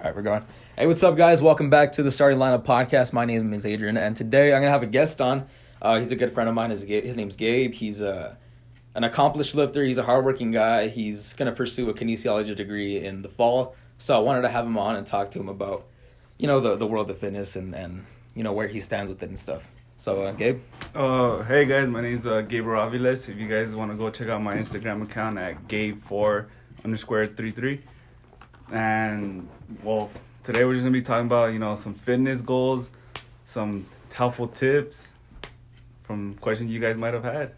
All right, we're going. Hey, what's up, guys? Welcome back to the Starting Lineup podcast. My name is Adrian, and today I'm gonna have a guest on. Uh, he's a good friend of mine. His, his name's Gabe. He's a an accomplished lifter. He's a hardworking guy. He's gonna pursue a kinesiology degree in the fall. So I wanted to have him on and talk to him about, you know, the the world of fitness and and you know where he stands with it and stuff. So, uh, Gabe. Uh, hey guys, my name is uh, Gabriel Aviles. If you guys want to go check out my Instagram account at Gabe4 underscore 33. And, well, today we're just to be talking about, you know, some fitness goals, some helpful tips from questions you guys might have had.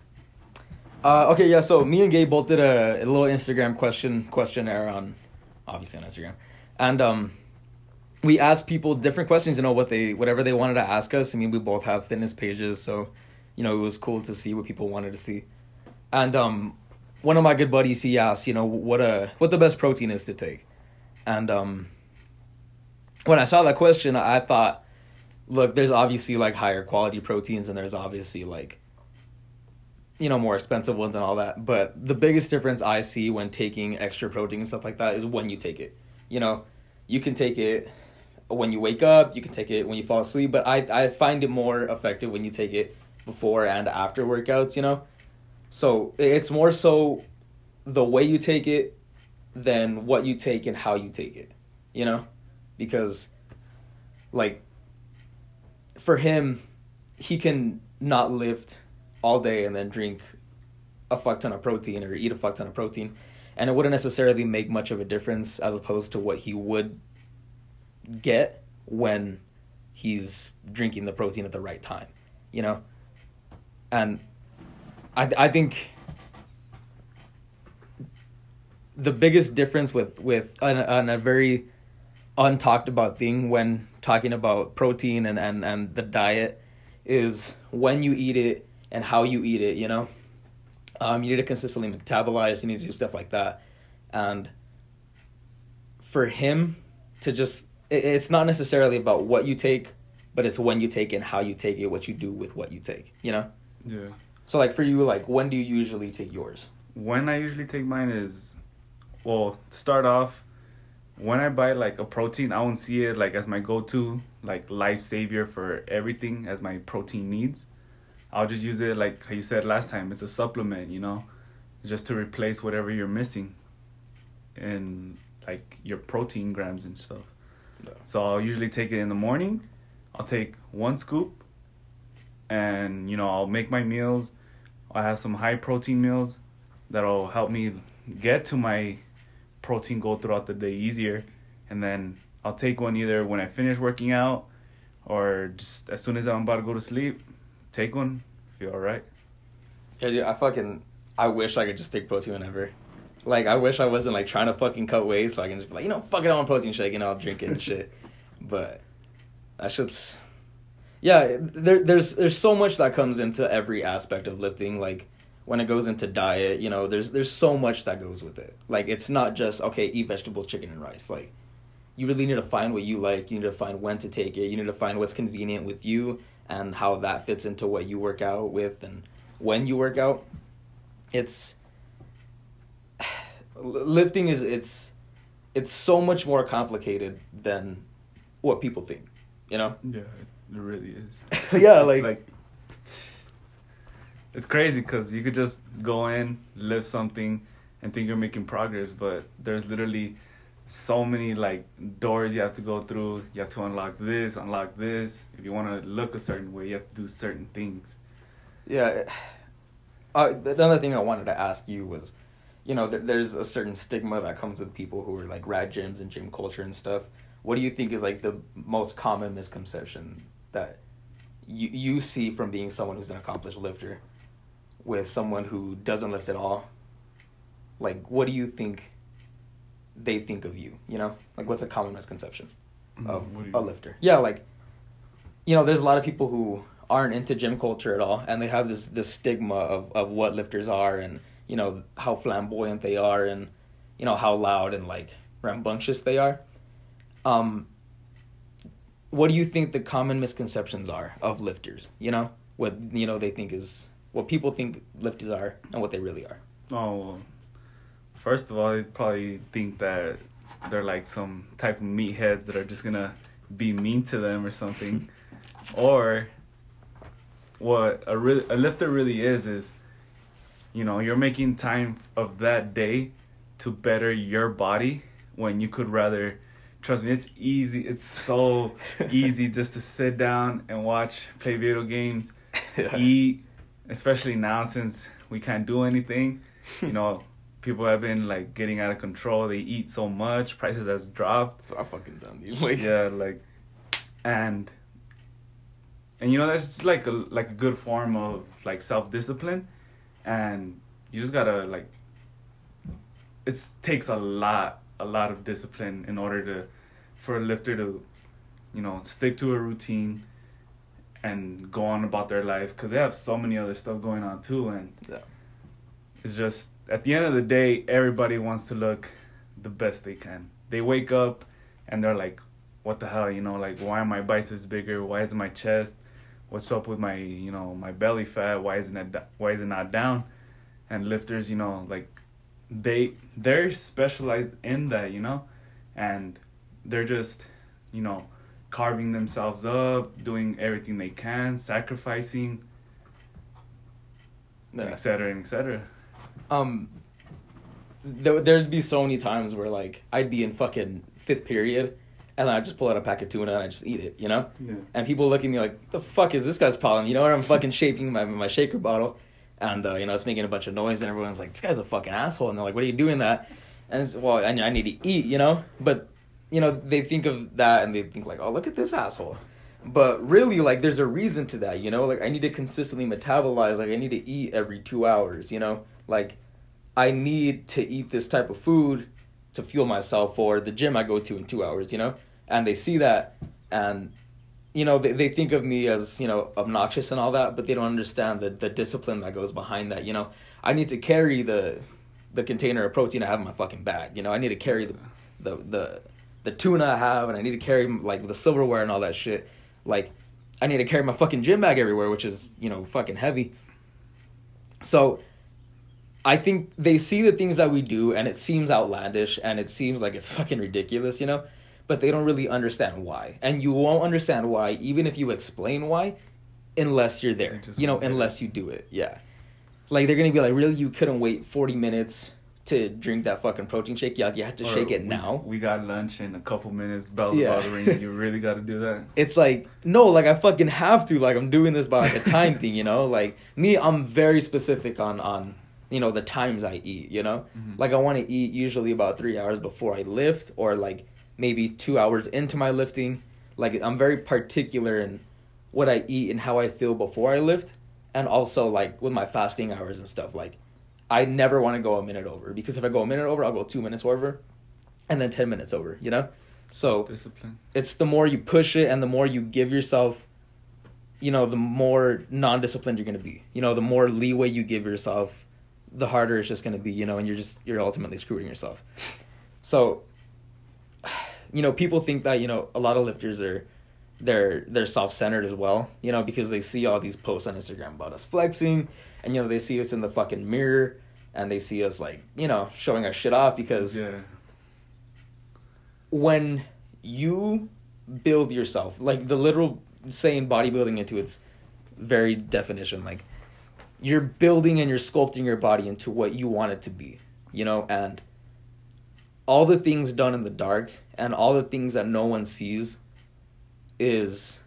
Uh, okay, yeah. So me and Gabe both did a, a little Instagram question questionnaire on, obviously on Instagram, and um, we asked people different questions. You know what they whatever they wanted to ask us. I mean, we both have fitness pages, so you know it was cool to see what people wanted to see. And um, one of my good buddies he asked, you know, what a what the best protein is to take, and um, when I saw that question, I thought, look, there's obviously like higher quality proteins, and there's obviously like you know more expensive ones and all that. But the biggest difference i see when taking extra protein and stuff like that is when you take it. You know you can take it when you wake up you can take it when you fall asleep but i i find it more effective when you take it before and after workouts you know? So it's more so the way you take it than what you take and how you take it you know? Because like for him he can not lift all day and then drink a fuck ton of protein or eat a fuck ton of protein and it wouldn't necessarily make much of a difference as opposed to what he would get when he's drinking the protein at the right time you know? And i i think the biggest difference with with on, on a very untalked about thing when talking about protein and and and the diet is when you eat it and how you eat it, you know? Um, you need to consistently metabolize, you need to do stuff like that. And for him to just, it, it's not necessarily about what you take, but it's when you take and how you take it, what you do with what you take, you know? Yeah. So, like, for you, like, when do you usually take yours? When I usually take mine is, well, to start off, when I buy like a protein, I won't see it like as my go-to, like life savior for everything as my protein needs. I'll just use it like how you said last time. It's a supplement, you know, just to replace whatever you're missing, and like your protein grams and stuff. No. So I'll usually take it in the morning. I'll take one scoop, and you know I'll make my meals. I have some high protein meals that'll help me get to my protein goal throughout the day easier, and then I'll take one either when I finish working out, or just as soon as I'm about to go to sleep take one, feel alright. Yeah, dude, I fucking, I wish I could just take protein whenever. Like, I wish I wasn't, like, trying to fucking cut weight so I can just be like, you know, fuck it, I want protein shake and I'll drink it and shit. But that shit's, yeah, there, there's, there's so much that comes into every aspect of lifting. Like, when it goes into diet, you know, there's, there's so much that goes with it. Like, it's not just, okay, eat vegetables, chicken, and rice. Like, you really need to find what you like. You need to find when to take it. You need to find what's convenient with you and how that fits into what you work out with and when you work out. It's lifting is it's it's so much more complicated than what people think, you know? Yeah, it really is. yeah, like, like it's crazy because you could just go in, lift something, and think you're making progress, but there's literally so many like doors you have to go through. You have to unlock this, unlock this. If you want to look a certain way, you have to do certain things. yeah. Uh, another thing I wanted to ask you was, you know, th- there's a certain stigma that comes with people who are like rad gyms and gym culture and stuff. What do you think is like the most common misconception that you you see from being someone who's an accomplished lifter with someone who doesn't lift at all? Like, what do you think they think of you? You know, like what's a common misconception of Mm, do you- a lifter? Yeah, like, you know, there's a lot of people who aren't into gym culture at all, and they have this this stigma of of what lifters are, and you know how flamboyant they are, and you know how loud and like rambunctious they are. Um, what do you think the common misconceptions are of lifters? You know what you know they think is what people think lifters are and what they really are. Oh, well, first of all, they probably think that they're like some type of meatheads that are just gonna be mean to them or something, or what a re- a lifter really is is, you know, you're making time of that day to better your body when you could rather. Trust me, it's easy. It's so easy just to sit down and watch, play video games, eat, especially now since we can't do anything. You know, people have been like getting out of control. They eat so much, prices has dropped. What I fucking done, dude. Like, Yeah, like, and and you know that's just like a like a good form of like self discipline, and you just gotta like. It takes a lot, a lot of discipline in order to, for a lifter to, you know, stick to a routine, and go on about their life because they have so many other stuff going on too, and Yeah. it's just at the end of the day, everybody wants to look the best they can. They wake up and they're like, "What the hell?" You know, like, why are my biceps bigger? Why is my chest? What's up with my, you know, my belly fat? Why isn't it? Why is it not down? And lifters, you know, like, they they're specialized in that, you know, and they're just, you know, carving themselves up, doing everything they can, sacrificing, Yeah. et cetera, and et cetera. um there, there'd be so many times where like I'd be in fucking fifth period and I just pull out a pack of tuna and I just eat it, you know? Yeah. And people look at me like, the fuck is this guy's problem? You know, or I'm fucking shaping my my shaker bottle and uh, you know, it's making a bunch of noise and everyone's like, This guy's a fucking asshole and they're like, What are you doing that? And it's well, I, I need to eat, you know? But you know, they think of that and they think like, Oh, look at this asshole. But really, like, there's a reason to that, you know? Like, I need to consistently metabolize. Like, I need to eat every two hours, you know? Like, I need to eat this type of food to fuel myself for the gym I go to in two hours, you know? And they see that and, you know, they, they think of me as, you know, obnoxious and all that, but they don't understand the, the discipline that goes behind that, you know? I need to carry the the container of protein I have in my fucking bag, you know? I need to carry the the the, the tuna I have and I need to carry, like, the silverware and all that shit. Like, I need to carry my fucking gym bag everywhere, which is, you know, fucking heavy. So, I think they see the things that we do and it seems outlandish and it seems like it's fucking ridiculous, you know? But they don't really understand why. And you won't understand why even if you explain why unless you're there. You know, won't get it. unless you do it. Yeah. Like they're going to be like, "Really you couldn't wait 40 minutes to drink that fucking protein shake? Yeah, you have to Or shake it we- now." We got lunch in a couple minutes. Bells Yeah. about to ring. You really got to do that. it's like no like i fucking have to like i'm doing this by like a time thing you know like me i'm very specific on on you know the times i eat you know Mhm. like i want to eat usually about three hours before i lift or like maybe two hours into my lifting like i'm very particular in what i eat and how i feel before i lift and also like with my fasting hours and stuff like i never want to go a minute over because if i go a minute over i'll go two minutes over and then 10 minutes over you know? So Discipline. it's the more you push it and the more you give yourself you know the more non-disciplined you're going to be. You know the more leeway you give yourself the harder it's just going to be you know and you're just you're ultimately screwing yourself. So you know people think that you know a lot of lifters are they're they're self-centered as well you know because they see all these posts on instagram about us flexing and you know they see us in the fucking mirror and they see us like you know showing our shit off because Yeah. when you build yourself, like the literal saying bodybuilding into its very definition, like you're building and you're sculpting your body into what you want it to be, you know, and all the things done in the dark and all the things that no one sees is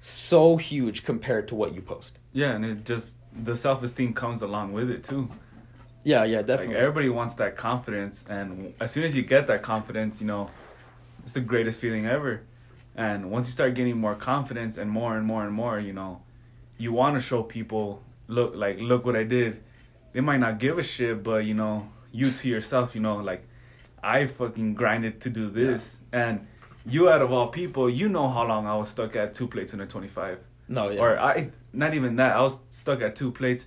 so huge compared to what you post. Yeah, and it just the self esteem comes along with it too. Yeah, yeah, Like definitely. everybody wants that confidence, and as soon as you get that confidence, you know, it's the greatest feeling ever. And once you start getting more confidence and more and more and more, you know, you want to show people, look, like, look what I did. They might not give a shit, but you know, you to yourself, you know, like, I fucking grinded to do this, and you out of all people, you know how long I was stuck at two plates and a twenty five, no, yeah. or I, not even that, I was stuck at two plates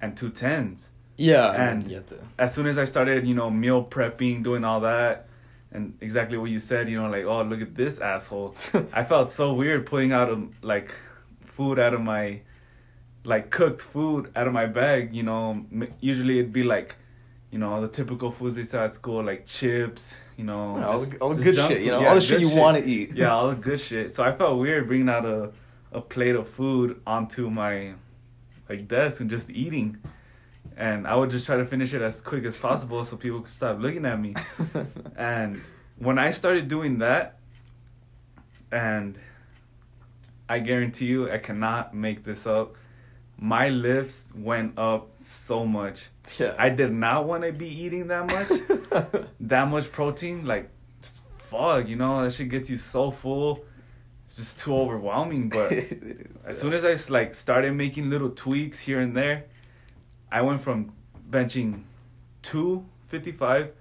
and two tens yeah, and- and you have to as soon as I started, you know, meal prepping, doing all that, and exactly what you said, you know, like, oh, look at this asshole. I felt so weird pulling out of like food out of my, like cooked food out of my bag. You know, usually it'd be like, you know, the typical foods they sell at school like chips, you know, Yeah, all just- the- all the good shit, you know, all the shit you wanna eat. Yeah, all the good shit. So I felt weird bringing out a a plate of food onto my like desk and just eating. And I would just try to finish it as quick as possible so people could stop looking at me. And when I started doing that, and I guarantee you, I cannot make this up. My lifts went up so much. yeah. I did not want to be eating that much, that much protein. Like, just fuck, you know, that shit gets you so full. It's just too overwhelming. But as soon as I like started making little tweaks here and there, I went from benching two fifty five,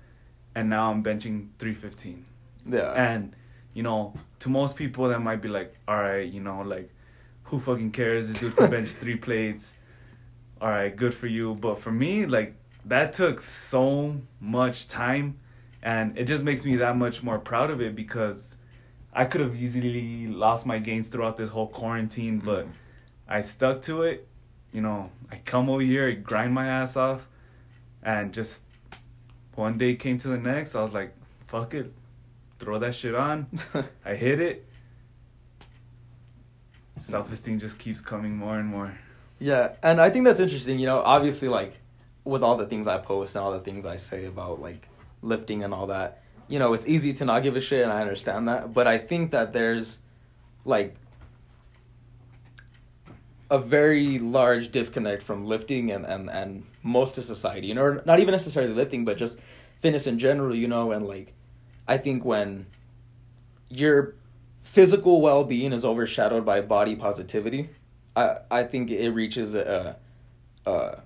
and now I'm benching three fifteen. yeah. And you know, to most people that might be like, all right, you know, like, who fucking cares? This dude can bench three plates. All right, good for you. But for me, like, that took so much time, and it just makes me that much more proud of it because I could have easily lost my gains throughout this whole quarantine, but Mhm. I stuck to it. You know, I come over here, I grind my ass off, and just one day came to the next. I was like, fuck it, throw that shit on. I hit it. Self esteem just keeps coming more and more. Yeah, and I think that's interesting. You know, obviously, like with all the things I post and all the things I say about like lifting and all that, you know, it's easy to not give a shit, and I understand that. But I think that there's like a very large disconnect from lifting and and and most of society. You know, not even necessarily lifting, but just fitness in general. You know, and like I think when your physical well-being is overshadowed by body positivity i i think it reaches a, a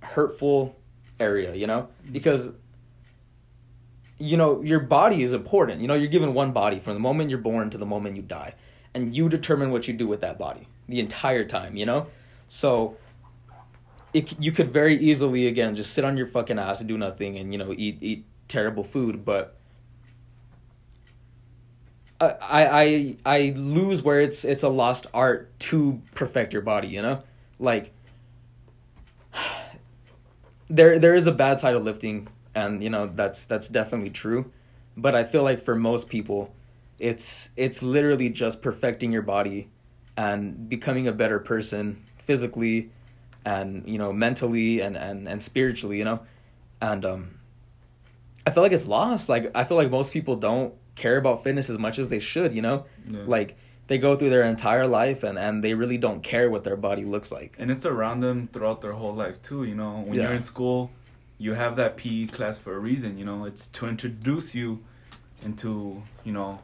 hurtful area you know mm-hmm. because you know your body is important. You know you're given one body. From the moment you're born to the moment you die. And you determine what you do with that body the entire time you know? So it, you could very easily again just sit on your fucking ass and do nothing and you know eat eat terrible food but I, I I lose where it's it's a lost art to perfect your body, you know? Like there there is a bad side of lifting and you know that's that's definitely true. But I feel like for most people it's it's literally just perfecting your body and becoming a better person physically and you know mentally and and and spiritually, you know? And um I feel like it's lost. Like I feel like most people don't care about fitness as much as they should, you know? Yeah. Like they go through their entire life and and they really don't care what their body looks like. And it's around them throughout their whole life too, you know. When Yeah. you're in school, you have that PE class for a reason, you know. It's to introduce you into, you know,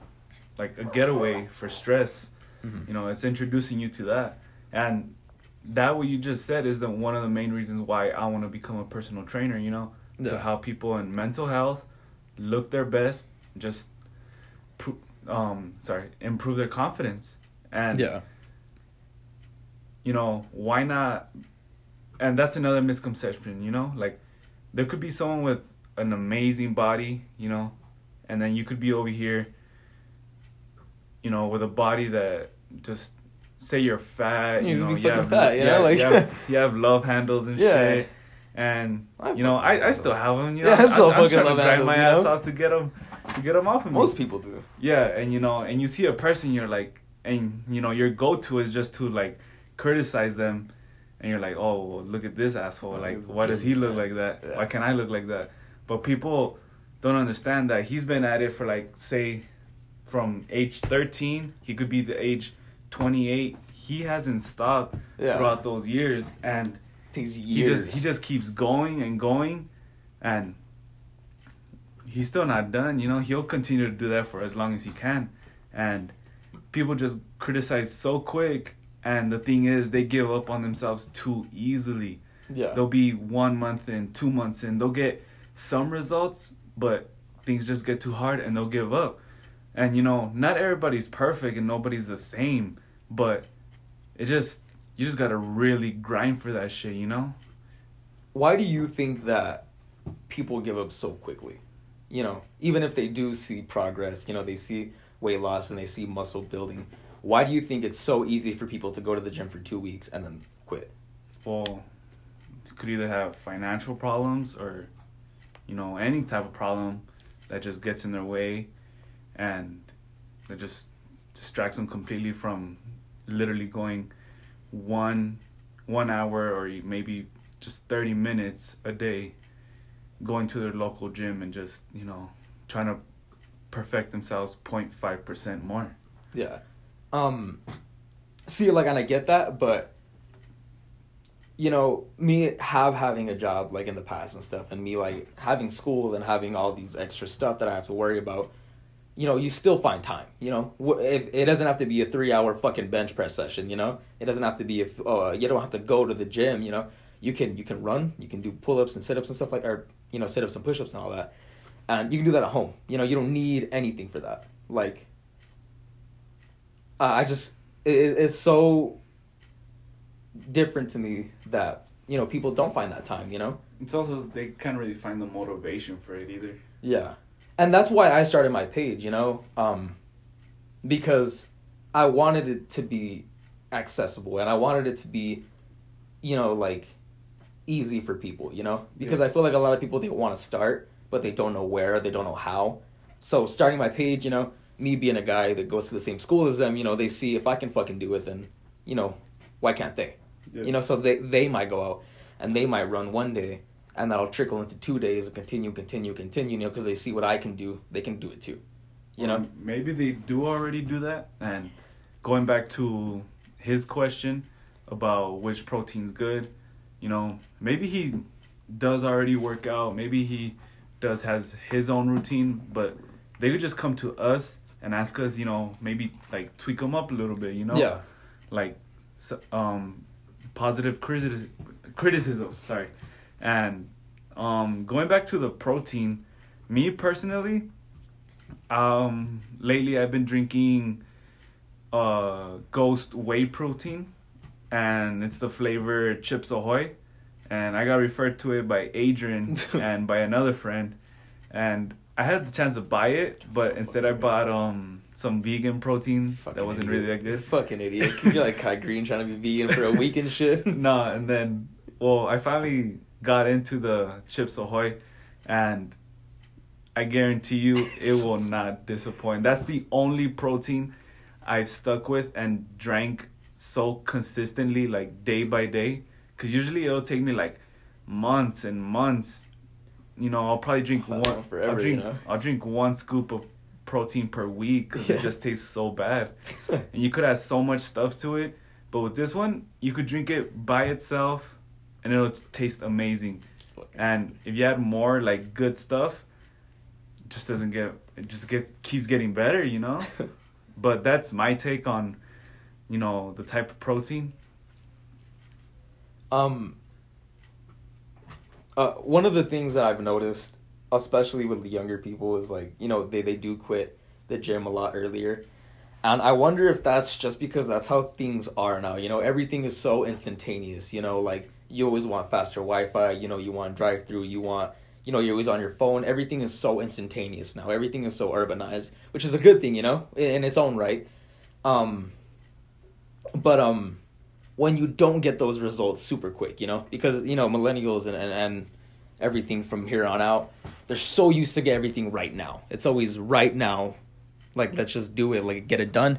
like a getaway for stress. Mhm. You know, it's introducing you to that. And that what you just said is the one of the main reasons why I want to become a personal trainer, you know, Yeah. to help people in mental health look their best, just pro- um sorry, improve their confidence. And Yeah. you know, why not? And that's another misconception, you know, like there could be someone with an amazing body, you know, and then you could be over here, you know, with a body that just say you're fat, You you just know, be you fucking have, fat, you know, yeah, like- you, have, you have love handles and Yeah. shit. And you know, I, I still have them. You know, Yeah, I still I'm, I'm fucking trying to grind handles, my ass know? off to get them, to get them off of me. Most people do. Yeah, and you know, and you see a person, you're like, and you know, your go-to is just to like criticize them, and you're like, oh, well, look at this asshole. Like, why does he look like that? Why can't I look like that? But people don't understand that he's been at it for like, say, from age 13, he could be the age 28. He hasn't stopped Yeah. throughout those years, and Takes he just he just keeps going and going, and he's still not done. You know, he'll continue to do that for as long as he can, and people just criticize so quick. And the thing is, they give up on themselves too easily. yeah. They'll be one month in, two months in, they'll get some results, but things just get too hard and they'll give up. And you know, not everybody's perfect and nobody's the same, but it just you just gotta really grind for that shit, you know? Why do you think that people give up so quickly? You know, even if they do see progress, you know, they see weight loss and they see muscle building. Why do you think it's so easy for people to go to the gym for two weeks and then quit? Well, you could either have financial problems or, you know, any type of problem that just gets in their way, and it just distracts them completely from literally going one one hour or maybe just 30 minutes a day going to their local gym and just you know trying to perfect themselves 0.5% more Yeah. Um see like and I get that, but you know, me have having a job like in the past and stuff and me like having school and having all these extra stuff that I have to worry about, you know, you still find time, you know. It, it doesn't have to be a 3-hour fucking bench press session, you know. It doesn't have to be if uh, you don't have to go to the gym, you know. You can you can run, you can do pull-ups and sit-ups and stuff like or you know, sit-ups and push-ups and all that. And you can do that at home. You know, you don't need anything for that. Like uh, I just it, it's so different to me that you know people don't find that time. You know. it's also they can't really find the motivation for it either Yeah, and that's why I started my page. You know, um, because I wanted it to be accessible and I wanted it to be, you know, like easy for people. You know, because Yeah. I feel like a lot of people they want to start but they don't know where, they don't know how. So starting my page, you know, me being a guy that goes to the same school as them, you know, they see if I can fucking do it, then you know, why can't they? Yeah. You know, so they they might go out and they might run one day, and that'll trickle into two days and continue, continue, continue. You know, because they see what I can do, they can do it too. You know, maybe they do already do that and going back to his question about which protein's good you know maybe he does already work out maybe he does has his own routine but they could just come to us and ask us you know maybe like tweak them up a little bit you know? Yeah, like so, um positive criticism criticism sorry. And um going back to the protein me personally um lately i've been drinking uh ghost whey protein and it's the flavor chips ahoy and i got referred to it by adrian and by another friend and i had the chance to buy it but So instead i bought um some vegan protein Fucking that wasn't idiot. really that good Fucking idiot. You're like Kai Greene trying to be vegan for a week and shit. nah, and then well, I finally got into the Chips Ahoy, and I guarantee you it will not disappoint. That's the only protein I've stuck with and drank so consistently, like day by day. Cause usually it'll take me like months and months. You know, I'll probably drink one. forever, I'll drink. you know? I'll drink one scoop of protein per week because Yeah. it just tastes so bad and you could add so much stuff to it. But with this one, you could drink it by itself, and it'll taste amazing. And if you add more like good stuff, it just doesn't get it just get keeps getting better, you know. but that's my take on, you know, the type of protein. Um, uh, one of the things that I've noticed, especially with the younger people, is like you know they they do quit the gym a lot earlier, and I wonder if that's just because that's how things are now. You know, everything is so instantaneous. You know, like you always want faster Wi-Fi. You know, you want drive through. You want you know you're always on your phone. Everything is so instantaneous now. Everything is so urbanized, which is a good thing. You know, in, in its own right. Um, but um when you don't get those results super quick, you know, because you know millennials and, and, and everything from here on out, they're so used to get everything right now. It's always right now, like let's just do it, like get it done.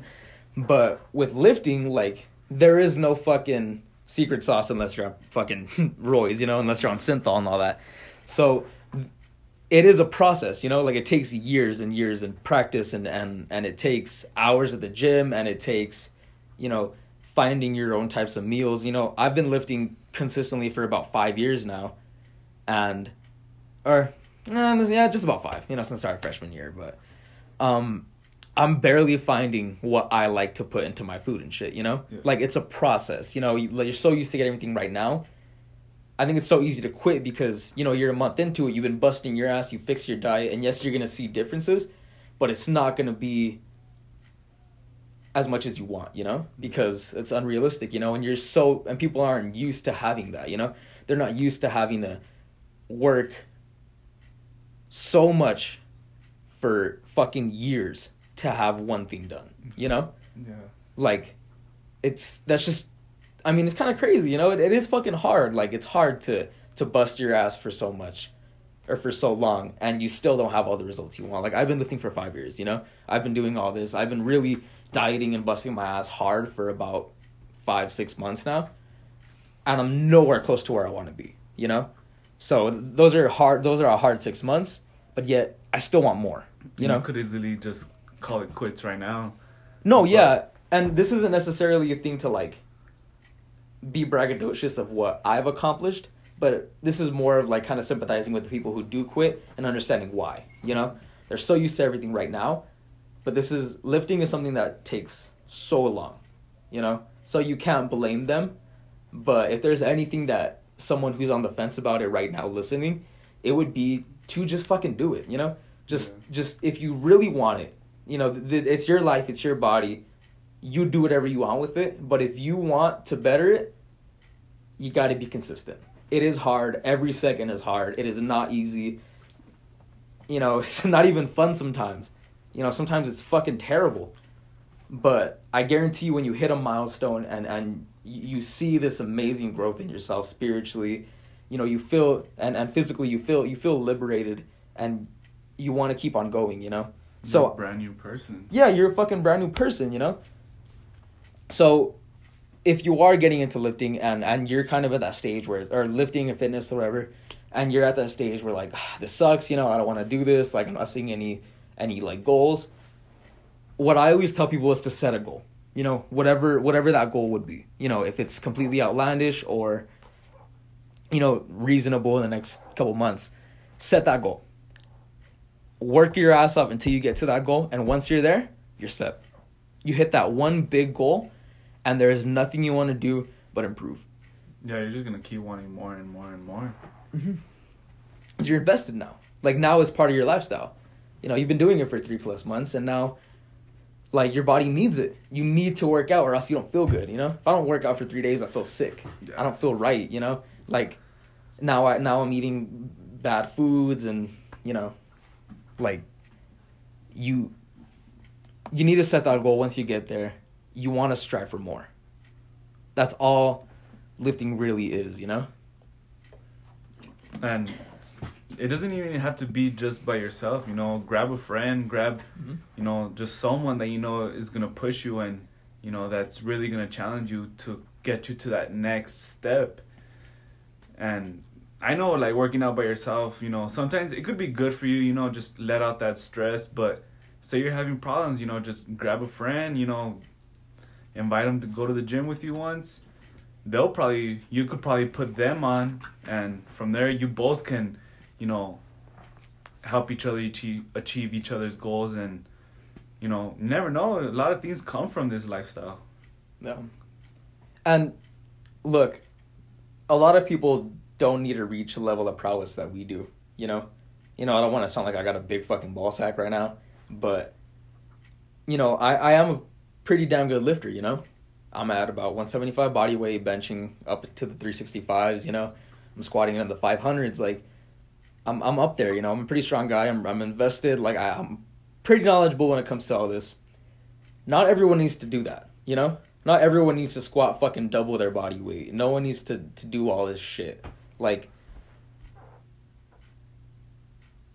But with lifting, like there is no fucking secret sauce unless you're on fucking roids, you know, unless you're on synthol and all that. So it is a process, you know, like it takes years and years and practice and and and it takes hours at the gym and it takes, you know, finding your own types of meals. You know, I've been lifting consistently for about five years now, and or eh, yeah, just about five. You know, since our freshman year, but um, I'm barely finding what I like to put into my food and shit. You know, Yeah. like it's a process. You know, you're so used to getting everything right now. I think it's so easy to quit because you know you're a month into it. You've been busting your ass. You fix your diet, and yes, you're gonna see differences, but it's not gonna be as much as you want, you know, mm-hmm. because it's unrealistic, you know, and you're so and people aren't used to having that, you know, they're not used to having to work so much for fucking years to have one thing done, mm-hmm. you know, Yeah. like it's that's just I mean, it's kind of crazy, you know. It, it is fucking hard. Like it's hard to to bust your ass for so much, or for so long, and you still don't have all the results you want. Like I've been lifting for five years, you know. I've been doing all this. I've been really dieting and busting my ass hard for about five six months now, and I'm nowhere close to where I want to be, you know. So those are hard. Those are a hard six months, but yet I still want more. You know, could easily just call it quits right now. no, yeah, and this isn't necessarily a thing to like be braggadocious of what I've accomplished, but this is more of like kind of sympathizing with the people who do quit and understanding why. You know, they're so used to everything right now, but this is lifting is something that takes so long. You know, so you can't blame them. But if there's anything that someone who's on the fence about it right now listening, it would be to just fucking do it. You know, just Yeah. just if you really want it, you know, th- it's your life, it's your body. You do whatever you want with it, but if you want to better it, you got to be consistent. It is hard. Every second is hard. It is not easy. You know, it's not even fun sometimes. You know, sometimes it's fucking terrible. But I guarantee you, when you hit a milestone and and you see this amazing growth in yourself spiritually, you know, you feel and and physically, you feel you feel liberated and you want to keep on going. You know, You're so a brand new person. yeah, you're a fucking brand new person, you know? So if you are getting into lifting and and you're kind of at that stage where or lifting and fitness or whatever, and you're at that stage where like "Ah, this sucks, you know, I don't want to do this, like I'm not seeing any any like goals. What I always tell people is to set a goal. You know, whatever whatever that goal would be. You know, if it's completely outlandish or you know, reasonable in the next couple months, set that goal work your ass up until you get to that goal and once you're there you're set you hit that one big goal and there is nothing you want to do but improve Yeah, you're just gonna keep wanting more and more and more. Mm-hmm. because you're invested now like now it's part of your lifestyle you know you've been doing it for three plus months and now like your body needs it. You need to work out or else you don't feel good you know? If i don't work out for three days i feel sick. Yeah. i don't feel right you know? Like now i now i'm eating bad foods and you know like you you need to set that goal once you get there. You want to strive for more. That's all lifting really is you know? And it doesn't even have to be just by yourself. You know, grab a friend, grab, Mhm. you know, just someone that you know is gonna push you and you know that's really gonna challenge you to get you to that next step. And I know, like working out by yourself, you know, sometimes it could be good for you. You know, just let out that stress. But say you're having problems, you know, just grab a friend. You know, invite them to go to the gym with you once they'll probably you could probably put them on and from there you both can you know help each other achieve, achieve each other's goals and you know never know a lot of things come from this lifestyle Yeah. And look, a lot of people don't need to reach the level of prowess that we do, you know? You know, I don't want to sound like I got a big fucking ball sack right now, but you know, I I am a pretty damn good lifter, you know? I'm at about 175 body weight, benching up to the 365s, you know? I'm squatting in the 500s like I'm I'm up there, you know? I'm a pretty strong guy. I'm I'm invested like I, I'm pretty knowledgeable when it comes to all this. Not everyone needs to do that, you know? Not everyone needs to squat fucking double their body weight. No one needs to, to do all this shit. Like,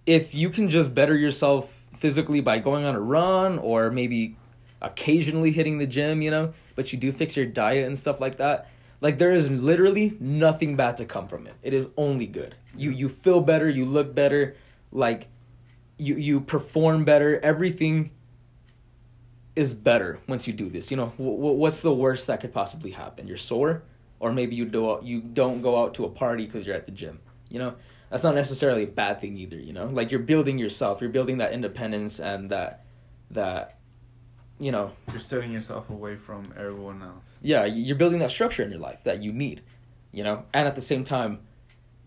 if you can just better yourself physically by going on a run or maybe occasionally hitting the gym, you know, but you do fix your diet and stuff like that, like there is literally nothing bad to come from it. It is only good. You you feel better, you look better, like you you perform better. Everything is better once you do this. You know, w- w- what's the worst that could possibly happen? You're sore, or maybe you do you don't go out to a party because you're at the gym. You know, that's not necessarily a bad thing either. You know, like you're building yourself, you're building that independence and that that you know, you're setting yourself away from everyone else yeah, you're building that structure in your life that you need. You know, and at the same time,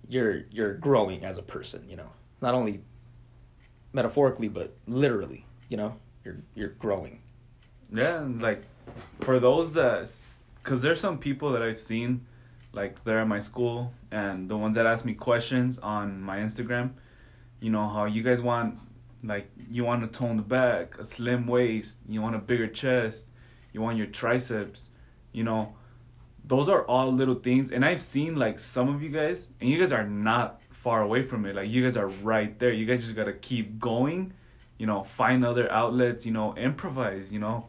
you're you're growing as a person. You know, not only metaphorically but literally. You know, you're you're growing. yeah and like for those that because there's some people that i've seen like they're at my school and the ones that ask me questions on my instagram you know how you guys want like you want to tone the back a slim waist you want a bigger chest you want your triceps you know? Those are all little things and i've seen like some of you guys and you guys are not far away from it. Like you guys are right there. You guys just gotta keep going you know find other outlets you know improvise you know?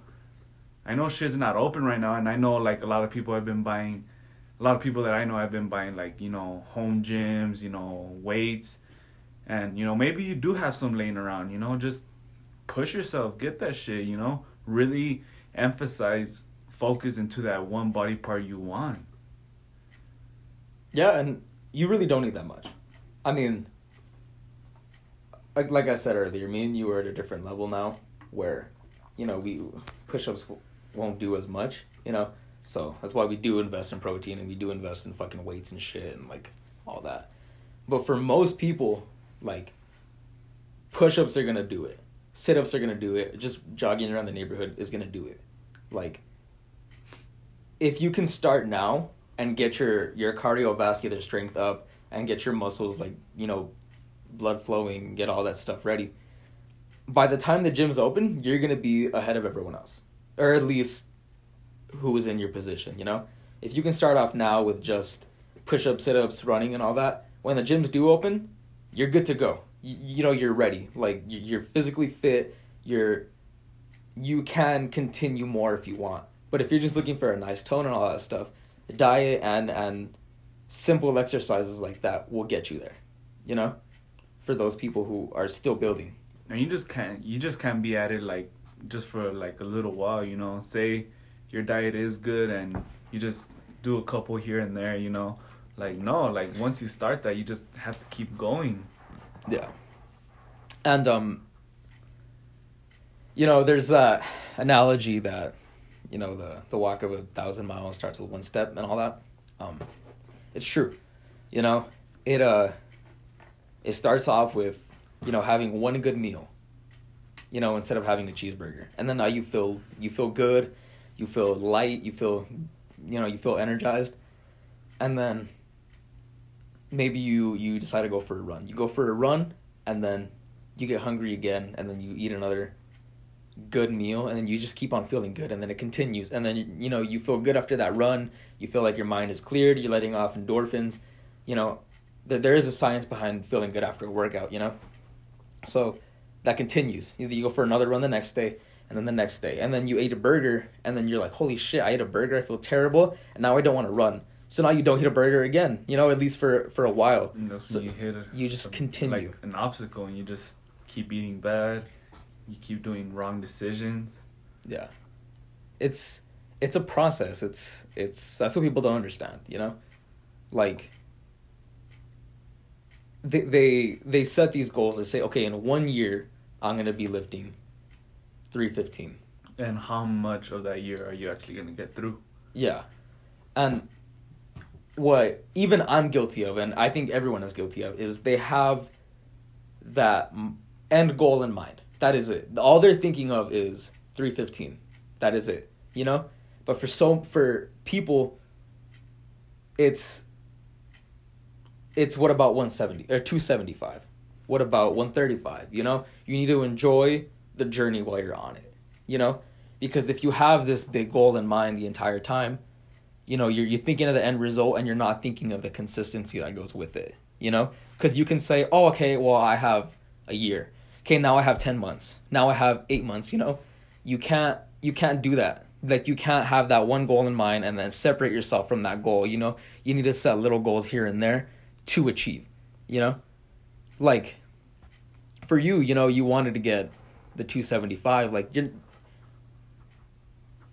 I know shit's not open right now and i know like a lot of people have been buying a lot of people that i know have been buying like you know home gyms you know weights and you know maybe you do have some laying around you know just push yourself get that shit you know really emphasize focus into that one body part you want. Yeah, and you really don't need that much. I mean, like like I said earlier, me and you are at a different level now, where, you know, we push-ups won't do as much, you know. So that's why we do invest in protein and we do invest in fucking weights and shit and like all that. But for most people, like push-ups are gonna do it. Sit-ups are gonna do it. Just jogging around the neighborhood is gonna do it. Like if you can start now and get your your cardiovascular strength up and get your muscles like you know blood flowing get all that stuff ready by the time the gym's open you're to be ahead of everyone else or at least who is in your position you know if you can start off now with just push-ups sit-ups running and all that when the gyms do open you're good to go you, you know you're ready like you're physically fit you're you can continue more if you want but if you're just looking for a nice tone and all that stuff, diet and and simple exercises like that will get you there. You know, for those people who are still building. And you just can't you just can't be at it like just for like a little while. You know, say your diet is good and you just do a couple here and there. You know, like no, like once you start that, you just have to keep going. Yeah. And um you know, there's a analogy that you know the the walk of a thousand miles starts with one step and all that. Um, it's true, you know. It uh, it starts off with you know having one good meal, you know, instead of having a cheeseburger, and then now you feel you feel good, you feel light, you feel, you know, you feel energized, and then maybe you you decide to go for a run. You go for a run, and then you get hungry again, and then you eat another good meal and then you just keep on feeling good and then it continues. And then you know you feel good after that run. You feel like your mind is cleared. You're letting off endorphins. You know th- there is a science behind feeling good after a workout you know? So that continues. Either you go for another run the next day and then the next day. And then you ate a burger and then you're like holy shit i ate a burger. I feel terrible and now i don't want to run so now you don't hit a burger again you know at least for for a while and that's so when you hit a, you just a- continue. like an obstacle and you just keep eating bad you keep doing wrong decisions Yeah. It's it's a process. It's it's that's what people don't understand, you know? Like they they they set these goals. They say, okay, in one year I'm gonna be lifting three fifteen. and how much of that year are you actually going to get through Yeah. And what even I'm guilty of, and I think everyone is guilty of, is they have that end goal in mind. That is it. All they're thinking of is 315. That is it. You know? But for so for people it's it's what about 170 or 275? What about 135? You know? You need to enjoy the journey while you're on it. You know? Because if you have this big goal in mind the entire time, you know, you're you're thinking of the end result and you're not thinking of the consistency that goes with it. You know? Cuz you can say, "Oh, okay, well, I have a year. Okay, now I have 10 months. Now I have 8 months, you know? You can't you can't do that. Like you can't have that one goal in mind and then separate yourself from that goal, you know? You need to set little goals here and there to achieve, you know? Like for you, you know, you wanted to get the 275 like you're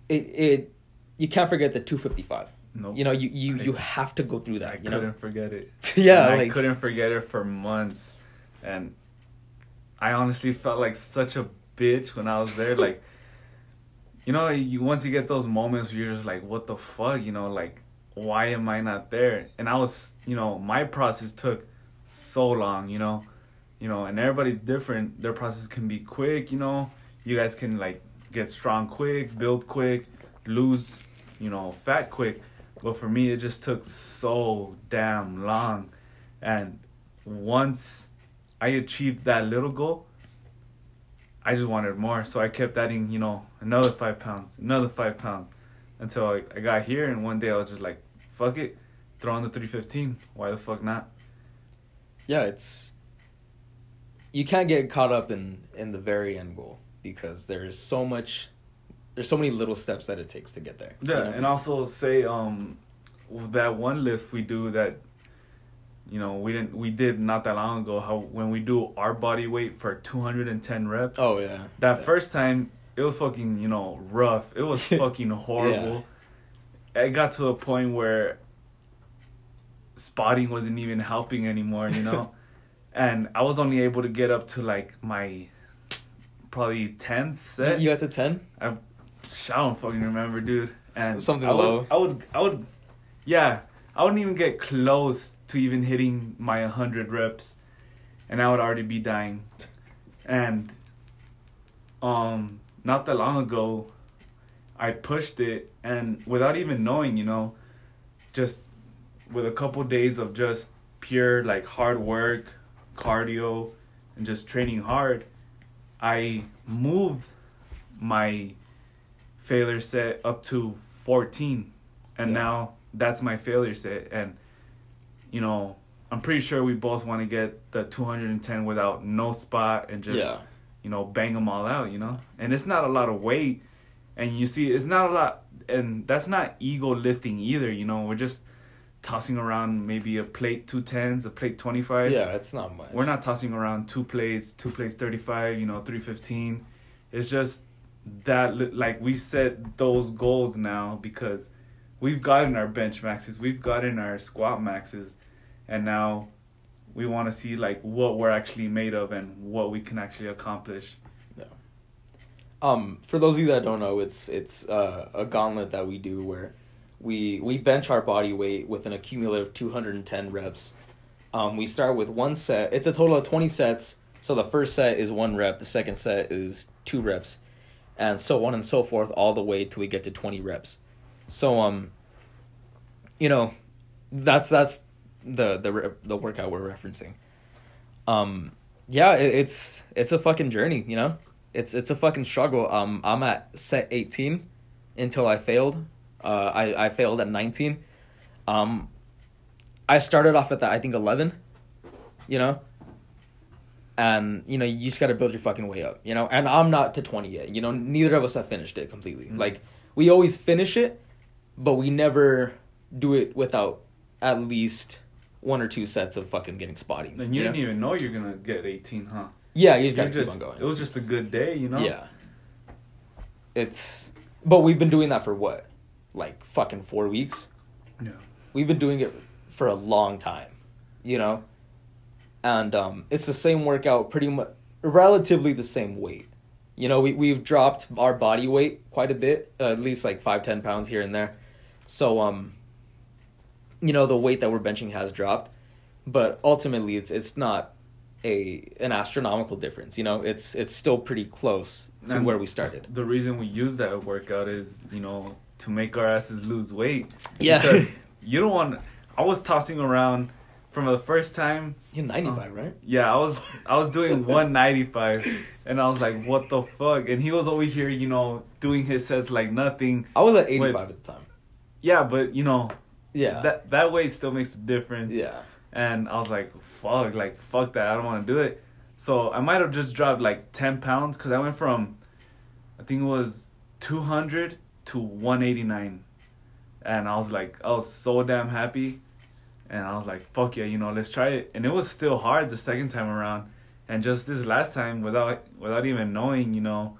it it you can't forget the 255. Nope. You know, you you, I- you have to go through that, I you couldn't know. forget it. yeah, like I couldn't forget it for months, and I honestly felt like such a bitch when I was there. Like, you know, you once you get those moments where you're just like, what the fuck, you know, like, why am I not there? And I was, you know, my process took so long, you know, you know, and everybody's different. Their process can be quick, you know. You guys can like get strong quick, build quick, lose, you know, fat quick. But for me, it just took so damn long. And once I achieved that little goal, I just wanted more. So I kept adding, you know, another five pounds, another five pounds, until I, I got here, and one day I was just like, fuck it, throw on the 315. Why the fuck not? Yeah, it's you can't get caught up in in the very end goal because there's so much there's so many little steps that it takes to get there. Yeah, you know? and also say um that one lift we do that you know we didn't we did not that long ago how when we do our body weight for 210 reps oh yeah, that yeah. first time it was fucking you know rough it was fucking horrible it got to a point where spotting wasn't even helping anymore you know and i was only able to get up to like my probably 10th set you got to ten. I, I don't fucking remember, dude. And Something I would, low. I would, I would, yeah. I wouldn't even get close to even hitting my 100 reps, and I would already be dying. And, um, not that long ago, I pushed it, and without even knowing, you know, just with a couple days of just pure like hard work, cardio, and just training hard, I moved my failure set up to 14 and Yeah. now that's my failure set and you know i'm pretty sure we both want to get the 210 without no spot and just yeah, you know bang them all out you know and it's not a lot of weight and you see it's not a lot and that's not ego lifting either you know we're just tossing around maybe a plate 210s a plate 25 yeah, it's not much. we're not tossing around two plates, two plates 35, you know, 315. It's just that, li- like, we set those goals now because we've gotten our bench maxes, we've gotten our squat maxes, and now we want to see, like, what we're actually made of and what we can actually accomplish. Yeah. Um, for those of you that don't know, it's it's uh, a gauntlet that we do where we we bench our body weight with an accumulative 210 reps. Um, we start with one set. It's a total of 20 sets. So the first set is one rep. The second set is two reps, and so on and so forth, all the way till we get to 20 reps. So um, you know, that's that's the the the workout we're referencing. Um, yeah, it, it's it's a fucking journey, you know. It's it's a fucking struggle. Um, I'm at set 18 until I failed. Uh, I I failed at 19. Um, I started off at that I think 11. You know. And you know you just got to build your fucking way up, you know. And I'm not to 20 yet. You know, neither of us have finished it completely. Mhm. Like we always finish it, but we never do it without at least one or two sets of fucking getting spotty And you, know? didn't even know you're to get 18, huh? Yeah, you just gotta keep on going. It was just a good day, you know? Yeah. It's but we've been doing that for what? Like fucking 4 weeks. Yeah. We've been doing it for a long time, you know? And um it's the same workout pretty much relatively the same weight. You know, we we've dropped our body weight quite a bit, uh, at least like five ten pounds here and there. So um you know, the weight that we're benching has dropped, but ultimately it's it's not a an astronomical difference, you know? It's it's still pretty close to And where we started. The reason we use that workout is, you know, to make our asses lose weight. Yeah. Because you don't want. I was tossing around from the first time. You're 95, uh, right? Yeah, I was I was doing 195, and I was like, what the fuck? And he was over here, you know, doing his sets like nothing. I was at 85 Wait. at the time. Yeah, but you know, Yeah. that that weight still makes a difference. yeah. And I was like, fuck, like fuck that, I don't want to do it. So I might have just dropped like 10 pounds because I went from, I think it was 200 to 189, and I was like, I was so damn happy, and I was like, fuck yeah, you know, let's try it. And it was still hard the second time around, and just this last time without without even knowing, you know,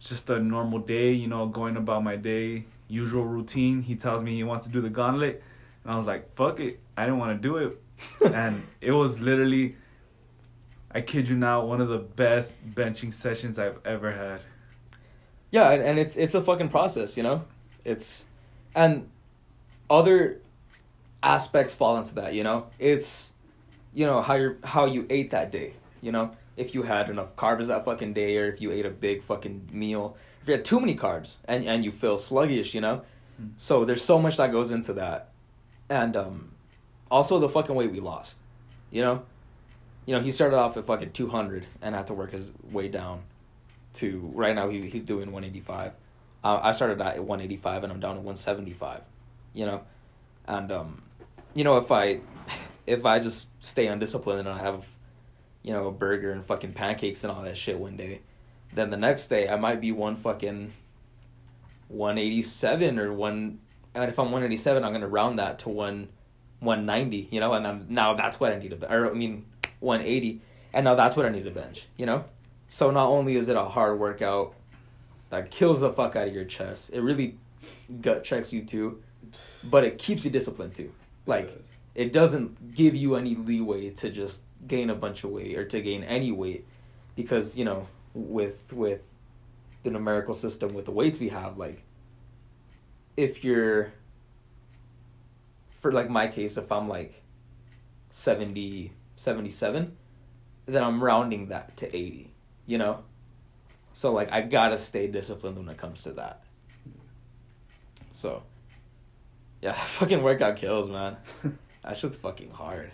just a normal day, you know, going about my day, usual routine. He tells me he wants to do the gauntlet, and I was like, fuck it, I didn't want to do it, and it was literally. I kid you not, one of the best benching sessions I've ever had. Yeah, and, and it's it's a fucking process, you know? It's and other aspects fall into that, you know? It's you know, how you how you ate that day, you know? If you had enough carbs that fucking day or if you ate a big fucking meal. If you had too many carbs and and you feel sluggish, you know? Mm. So there's so much that goes into that. And um also the fucking weight we lost. You know? You know, he started off at fucking 200 and had to work his way down to right now he, he's doing 185 uh, I started at 185 and I'm down to 175, you know, and um, you know if I if I just stay undisciplined and I have, you know, a burger and fucking pancakes and all that shit one day, then the next day I might be one fucking 187 or one. And if I'm 187, I'm gonna round that to one 190, you know, and then now that's what I need to, or I mean, 180, and now that's what I need to bench, you know. So not only is it a hard workout that kills the fuck out of your chest, it really gut checks you too, but it keeps you disciplined too. Like it doesn't give you any leeway to just gain a bunch of weight or to gain any weight because you know with with the numerical system with the weights we have like if you're for like my case if i'm like 70 77 then i'm rounding that to 80 you know? So like i gotta stay disciplined when it comes to that. So yeah fucking workout kills man that shit's fucking hard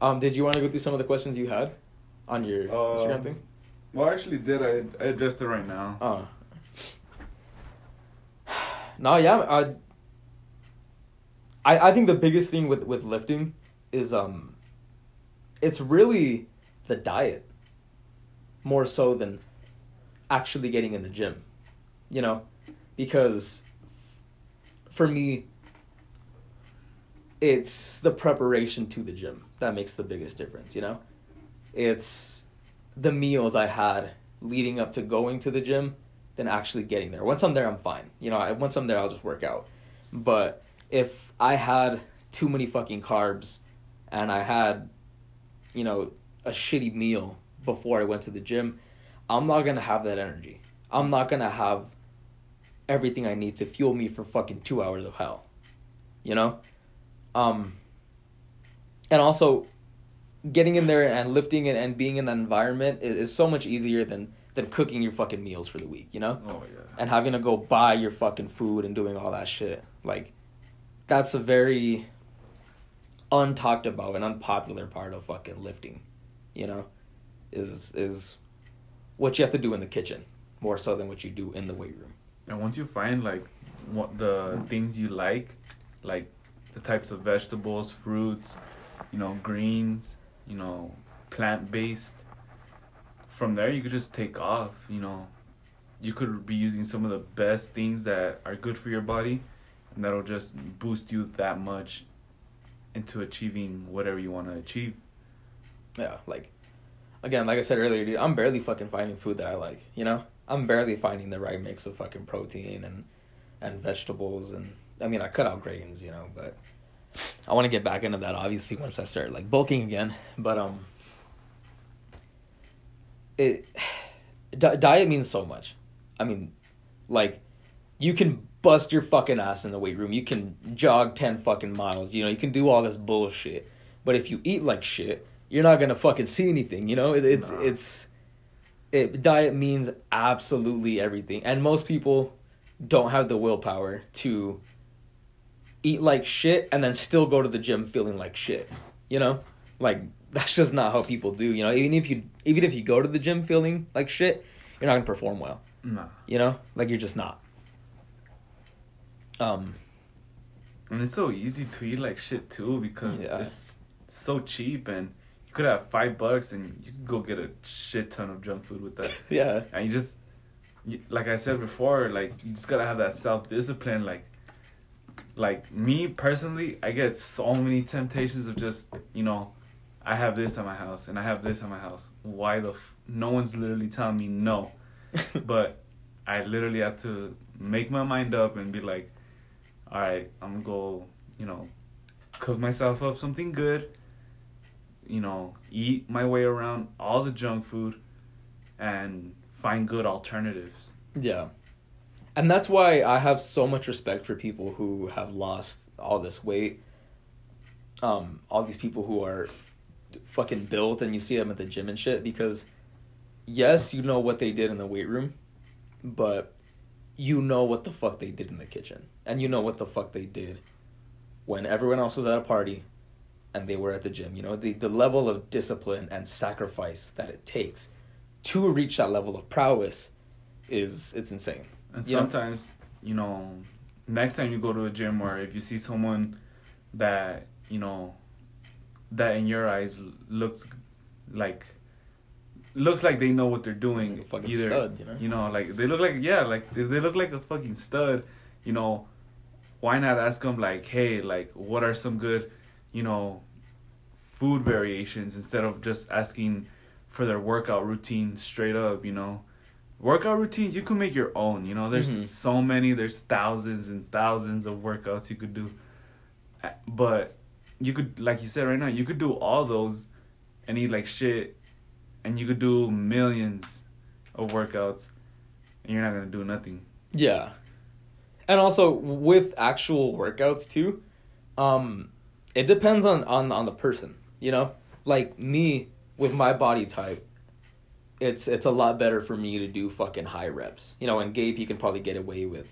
um did you want to go through some of the questions you had on your Uh, instagram thing Well, I actually did. I, I addressed it right now. Oh. No, yeah, I, I I think the biggest thing with with lifting is um it's really the diet more so than actually getting in the gym. You know, because for me it's the preparation to the gym that makes the biggest difference, you know? It's the meals I had leading up to going to the gym than actually getting there. Once I'm there, I'm fine. You know, I, once I'm there, I'll just work out. But if I had too many fucking carbs and I had, you know, a shitty meal before I went to the gym, I'm not gonna have that energy. I'm not gonna have everything I need to fuel me for fucking two hours of hell. You know? Um, and also, getting in there and lifting it and being in that environment is, is so much easier than than cooking your fucking meals for the week, you know? Oh yeah. And having to go buy your fucking food and doing all that shit. Like that's a very untalked about and unpopular part of fucking lifting, you know? Is is what you have to do in the kitchen more so than what you do in the weight room. And once you find like what the things you like, like the types of vegetables, fruits, you know, greens, you know, plant based, from there you could just take off, you know. You could be using some of the best things that are good for your body and that'll just boost you that much into achieving whatever you want to achieve. Yeah, like again, like I said earlier, dude, I'm barely fucking finding food that I like, you know? I'm barely finding the right mix of fucking protein and and vegetables and I mean, I cut out grains, you know, but I want to get back into that obviously once I start like bulking again, but um it di- diet means so much. I mean, like you can bust your fucking ass in the weight room. You can jog 10 fucking miles. You know, you can do all this bullshit. But if you eat like shit, you're not going to fucking see anything, you know? It, it's Nah. it's it diet means absolutely everything. And most people don't have the willpower to eat like shit and then still go to the gym feeling like shit. You know? Like that's just not how people do, you know? Even if you even if you go to the gym feeling like shit, you're not going to perform well. Nah. You know? Like you're just not. Um And it's so easy to eat like shit too because Yeah. it's so cheap and could have five bucks and you could go get a shit ton of junk food with that. yeah. and you just, you, like I said before, like you just gotta have that self discipline. Like, like me personally, I get so many temptations of just you know, I have this at my house and I have this at my house. Why the? F- no one's literally telling me no, but I literally have to make my mind up and be like, all right, I'm gonna go, you know, cook myself up something good. You know, eat my way around all the junk food, and find good alternatives. Yeah. And that's why I have so much respect for people who have lost all this weight. Um, all these people who are fucking built and you see them at the gym and shit because yes, you know what they did in the weight room, but you know what the fuck they did in the kitchen. And you know what the fuck they did when everyone else was at a party and they were at the gym. You know, the, the level of discipline and sacrifice that it takes to reach that level of prowess is it's insane. And You know? sometimes, you know, next time you go to a gym or if you see someone that, you know, that in your eyes looks like looks like they know what they're doing. Like fucking stud, you know? you know? like they look like yeah, like they look like a fucking stud, you know, why not ask them like, "Hey, like what are some good, you know, food variations instead of just asking for their workout routine straight up, you know?" workout routines you can make your own you know there's Mhm. so many there's thousands and thousands of workouts you could do but you could like you said right now you could do all those and eat like shit and you could do millions of workouts and you're not gonna do nothing Yeah. And also with actual workouts too, um, it depends on, on, on the person, you know? Like me with my body type, it's it's a lot better for me to do fucking high reps. You know, and Gabe he can probably get away with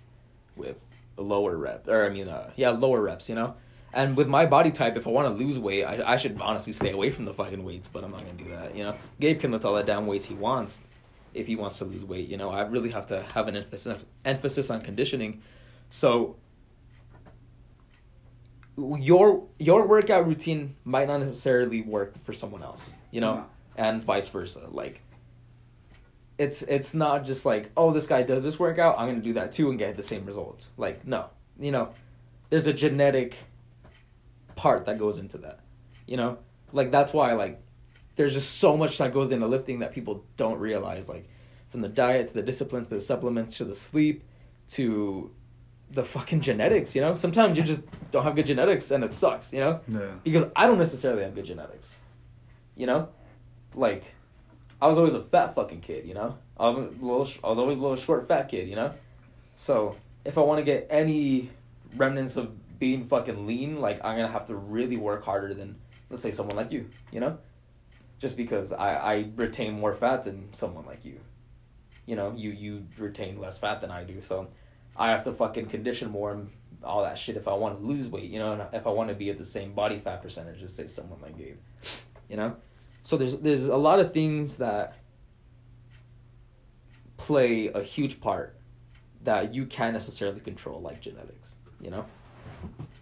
with lower rep or I mean uh yeah, lower reps, you know? And with my body type, if I want to lose weight, I, I should honestly stay away from the fucking weights, but I'm not gonna do that. You know, Gabe can lift all the damn weights he wants if he wants to lose weight. You know, I really have to have an emphasis emphasis on conditioning. So your your workout routine might not necessarily work for someone else. You know, No. and vice versa. Like it's it's not just like oh this guy does this workout I'm gonna do that too and get the same results. Like no, you know, there's a genetic part that goes into that. You know, like that's why like there's just so much that goes into lifting that people don't realize. Like from the diet to the discipline to the supplements to the sleep to the fucking genetics. You know, sometimes you just don't have good genetics and it sucks. You know, yeah because I don't necessarily have good genetics. You know, like I was always a fat fucking kid. You know, I was, little, I was always a little short fat kid. You know, so if I want to get any remnants of being fucking lean, like I'm gonna have to really work harder than let's say someone like you. You know, just because I I retain more fat than someone like you. You know, you you retain less fat than I do, so I have to fucking condition more and all that shit if I want to lose weight, you know, and if I want to be at the same body fat percentage as say someone like Gabe, you know. So there's there's a lot of things that play a huge part that you can't necessarily control, like genetics, you know,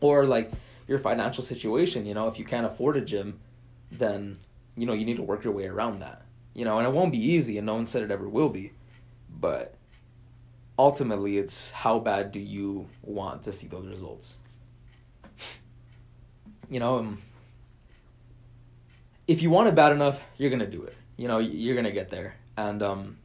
or like your financial situation. You know, if you can't afford a gym, then you know you need to work your way around that. You know, and it won't be easy, and no one said it ever will be, but ultimately it's how bad do you want to see those results? You know um, if you want it bad enough you're gonna do it. You know you're gonna get there. And um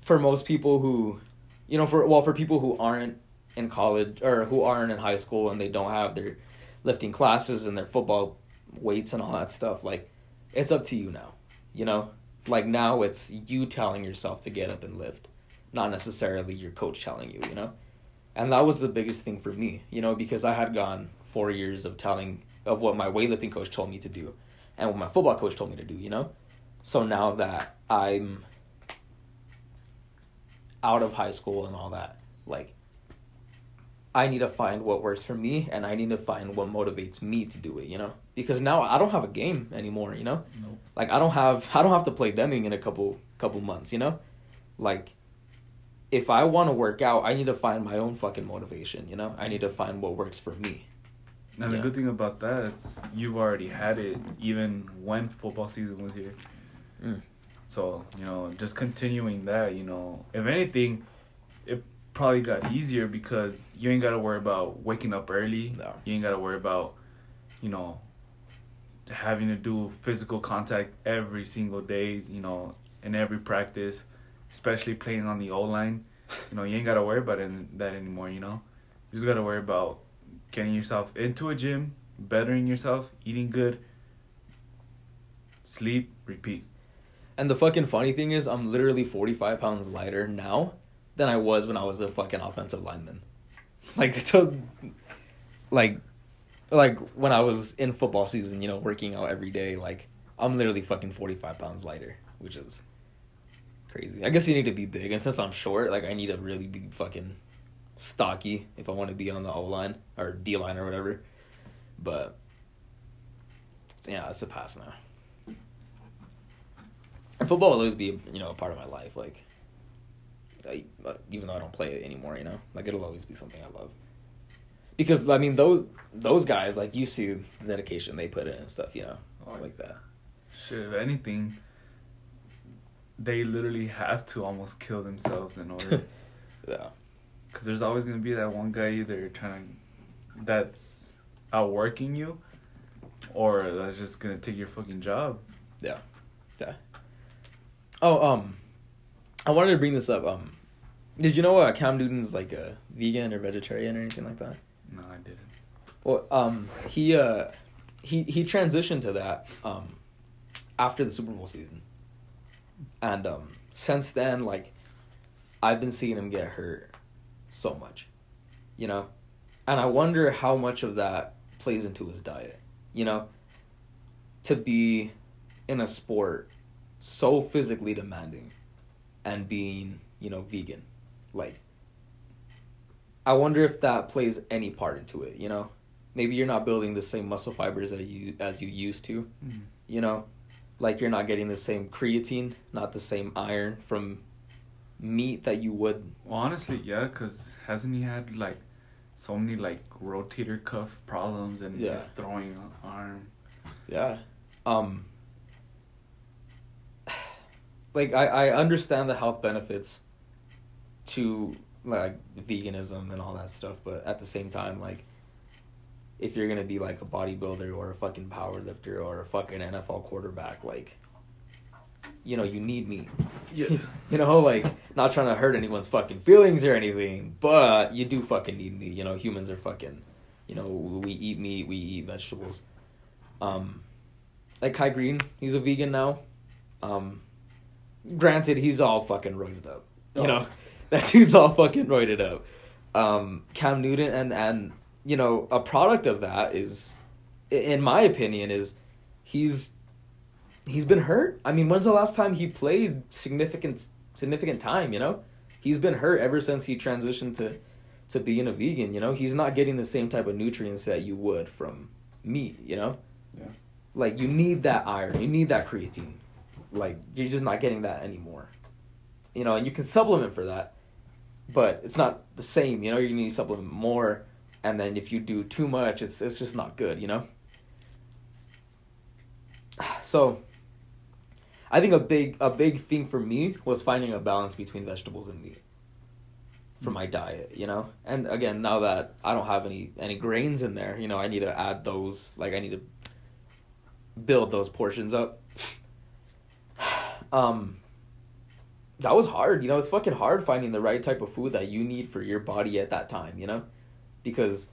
for most people who you know for well for people who aren't in college or who aren't in high school and they don't have their lifting classes and their football weights and all that stuff like it's up to you now you know like now it's you telling yourself to get up and lift not necessarily your coach telling you you know? And that was the biggest thing for me you know because i had gone four years of telling of what my weightlifting coach told me to do and what my football coach told me to do you know? So now that i'm out of high school and all that like i need to find what works for me and i need to find what motivates me to do it you know because now i don't have a game anymore you know Nope. like I don't have I don't have to play Deming in a couple couple months, you know? Like if I want to work out, I need to find my own fucking motivation, you know? I need to find what works for me. And the good thing about that is you've already had it even when football season was here. Mm. So, you know, just continuing that, you know, if anything, probably got easier because you ain't got to worry about waking up early. No. You ain't got to worry about, you know, having to do physical contact every single day, you know, in every practice, especially playing on the O line. You know, you ain't got to worry about it, that anymore, you know? You just got to worry about getting yourself into a gym, bettering yourself, eating good, sleep, repeat. And the fucking funny thing is I'm literally 45 pounds lighter now than I was when I was a fucking offensive lineman. Like so like like when I was in football season, you know, working out every day, like I'm literally fucking 45 pounds lighter, which is crazy. I guess you need to be big, and since I'm short, like I need to really be fucking stocky if I want to be on the O line or D line or whatever. But yeah, it's a pass now. And football will always be, you know, a part of my life. Like, I, uh, even though I don't play it anymore, you know, like it'll always be something I love. Because I mean, those those guys, like you see the dedication they put in and stuff, you know, Oh, like that. Shit, if anything, they literally have to almost kill themselves in order. Yeah, Because there's always gonna be that one guy either trying, that's outworking you, or that's just gonna take your fucking job. yeah, yeah. Oh, um, I wanted to bring this up. Um, did you know uh, Cam Newton's like a vegan or vegetarian or anything like that? No, I didn't. Well, um, he uh, he he transitioned to that um, after the Super Bowl season, and um, since then, like, I've been seeing him get hurt so much, you know, and I wonder how much of that plays into his diet, you know, to be in a sport so physically demanding, and being you know vegan, like. I wonder if that plays any part into it, you know? maybe you're not building the same muscle fibers that you as you used to you know like you're not getting the same creatine not the same iron from meat that you would Well, honestly, yeah, because hasn't he had like so many like rotator cuff problems and Yeah. his throwing arm? yeah um like i i understand the health benefits to like veganism and all that stuff but at the same time like if you're gonna be like a bodybuilder or a fucking power lifter or a fucking nfl quarterback like you know you need meat Yeah. you know like not trying to hurt anyone's fucking feelings or anything but you do fucking need meat you know humans are fucking you know we eat meat we eat vegetables. Um like Kai Greene he's a vegan now. Um granted he's all fucking roided up. You Oh. know? That dude's all fucking roided up. Um cam newton and and you know a product of that is in my opinion is he's he's been hurt. I mean when's the last time he played significant significant time you know? He's been hurt ever since he transitioned to to being a vegan you know? He's not getting the same type of nutrients that you would from meat you know? Yeah. like you need that iron. You need that creatine like you're just not getting that anymore. You know and you can supplement for that but it's not the same you know? You need to supplement more and then if you do too much it's it's just not good you know? So i think a big a big thing for me was finding a balance between vegetables and meat for my diet you know? And again now that i don't have any any grains in there you know i need to add those like i need to build those portions up um that was hard you know it's fucking hard finding the right type of food that you need for your body at that time you know? Because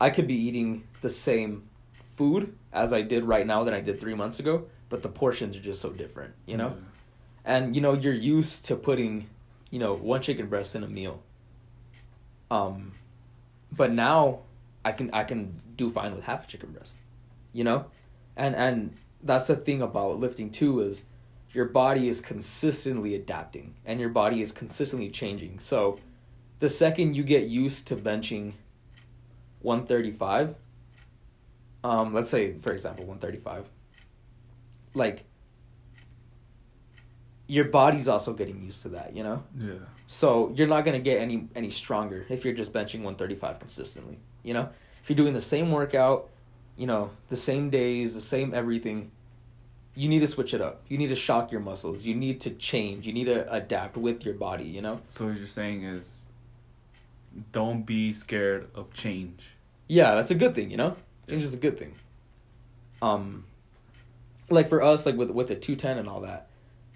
i could be eating the same food as i did right now than i did three months ago but the portions are just so different you know? And you know you're used to putting you know one chicken breast in a meal. Um but now i can i can do fine with half a chicken breast you know? And and that's the thing about lifting too is your body is consistently adapting and your body is consistently changing so the second you get used to benching 135 um let's say for example 135 like your body's also getting used to that you know Yeah. so you're not gonna get any any stronger if you're just benching 135 consistently. You know, if you're doing the same workout, you know, the same days, the same everything, you need to switch it up. You need to shock your muscles. You need to change. You need to adapt with your body. You know. So what you're saying is, don't be scared of change. Yeah, that's a good thing. You know, change is a good thing. Um, like for us, like with with the 210 and all that,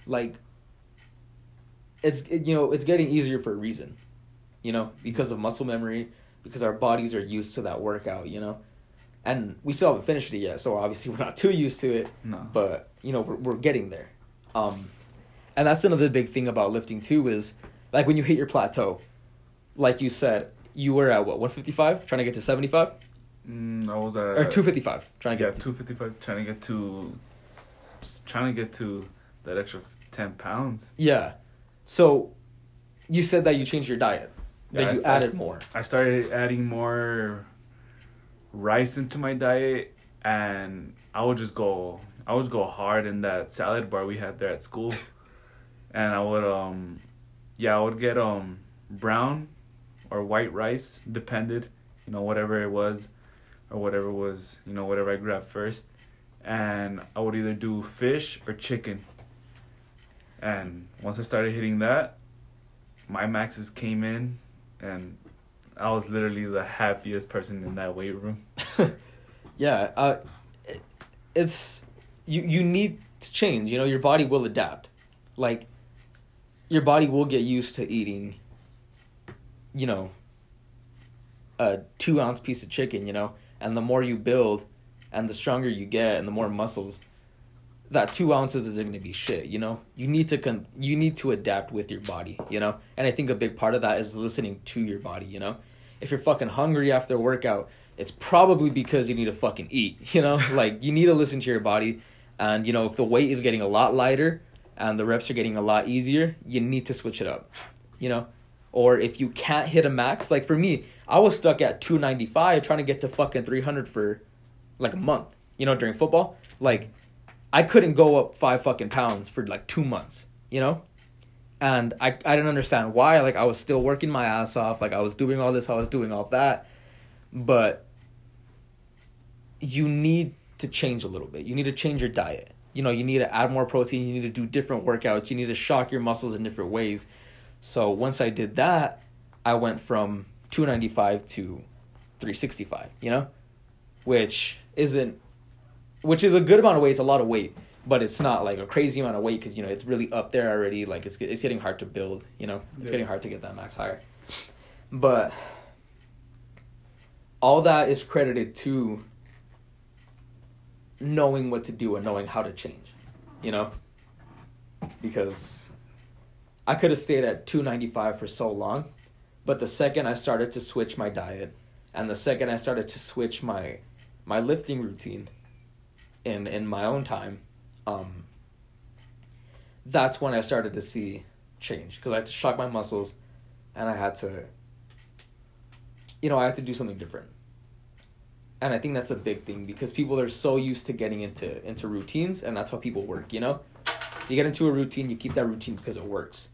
like. It's it, you know it's getting easier for a reason, you know because of muscle memory, because our bodies are used to that workout, you know, and we still haven't finished it yet, so obviously we're not too used to it, No. but you know we're we're getting there, um, and that's another big thing about lifting too is like when you hit your plateau, like you said, you were at what one fifty five, trying to get to seventy five, Mm, I was at or two fifty five, trying to get to two fifty five. Trying to get to, trying to get to that extra ten pounds. Yeah. So you said that you changed your diet. Yeah, that I you added more. I started adding more rice into my diet, and I would just go. I would go hard in that salad bar we had there at school, and I would um, yeah, I would get um brown or white rice, depended, you know, whatever it was, or whatever was, you know, whatever I grabbed first, and I would either do fish or chicken. And once I started hitting that, my maxes came in, and I was literally the happiest person in that weight room. yeah, uh, it- it's you. You need to change. You know, your body will adapt. Like, your body will get used to eating. You know, a two ounce piece of chicken. You know, and the more you build, and the stronger you get, and the more muscles, that two ounces isn't going to be shit. You know, you need to con- you need to adapt with your body. You know, and I think a big part of that is listening to your body. You know, if you're fucking hungry after a workout, it's probably because you need to fucking eat. You know, like you need to listen to your body, and you know if the weight is getting a lot lighter and the reps are getting a lot easier, you need to switch it up. You know, or if you can't hit a max, like for me, I was stuck at two ninety five trying to get to fucking three hundred for like a month. You know, during football, like I couldn't go up five fucking pounds for like two months. You know, and I I didn't understand why. Like I was still working my ass off. Like I was doing all this, I was doing all that, but you need to change a little bit. You need to change your diet. You know, you need to add more protein. You need to do different workouts. You need to shock your muscles in different ways. So once I did that, I went from 295 to 365. You know, which isn't, which is a good amount of weight. It's a lot of weight, but it's not like a crazy amount of weight because you know it's really up there already. Like it's it's getting hard to build. You know, it's Yeah. getting hard to get that max higher. But all that is credited to knowing what to do and knowing how to change. You know, because I could have stayed at 295 for so long, but the second I started to switch my diet and the second I started to switch my my lifting routine in in my own time, um that's when I started to see change because I had to shock my muscles and I had to you know, I had to do something different. And I think that's a big thing because people are so used to getting into into routines and that's how people work, you know? You get into a routine, you keep that routine because it works.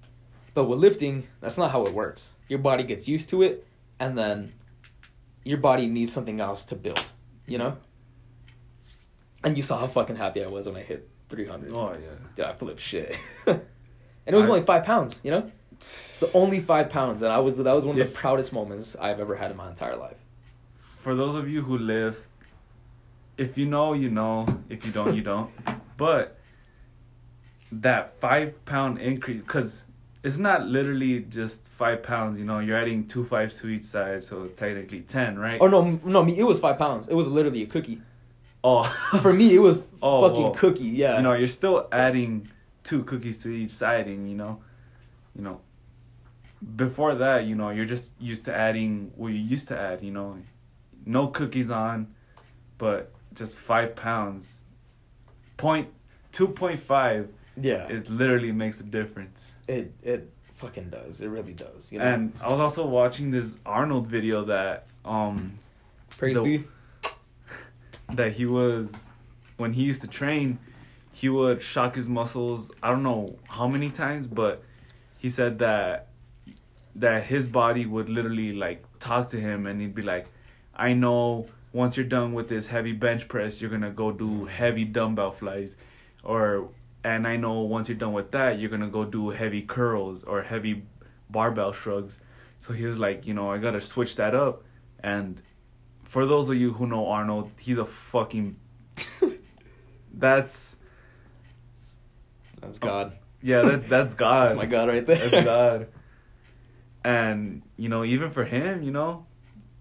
But with lifting, that's not how it works. Your body gets used to it and then your body needs something else to build, you know? And you saw how fucking happy I was when I hit 300. Oh yeah. Dude, I flipped shit. and it was I- only five pounds, you know? So only five pounds, and I was that was one of the proudest moments I've ever had in my entire life. for those of you who live, if you know, you know. If you don't, you don't. But that five pound increase, because it's not literally just five pounds. You know, you're adding two fives to each side, so technically ten, right? Oh no, no, me it was five pounds. It was literally a cookie. Oh, For me, it was Oh, fucking oh. cookie. Yeah. you know, you're still adding two cookies to each side, and you know, you know. Before that, you know, you're just used to adding what you used to add. You know, no cookies on, but just five pounds. Point two point five yeah. is literally makes a difference. it it fucking does. It really does. You know. And I was also watching this Arnold video that um praise the- be. That he was when he used to train, he would shock his muscles. I don't know how many times, but he said that that his body would literally like talk to him, and he'd be like, "I know once you're done with this heavy bench press, you're gonna go do heavy dumbbell flies, or and I know once you're done with that, you're gonna go do heavy curls or heavy barbell shrugs." So he was like, you know, I gotta switch that up, and for those of you who know Arnold, he's a fucking. That's That's God. yeah, that that's God. That's my God right there. That's God. And you know, even for him, you know,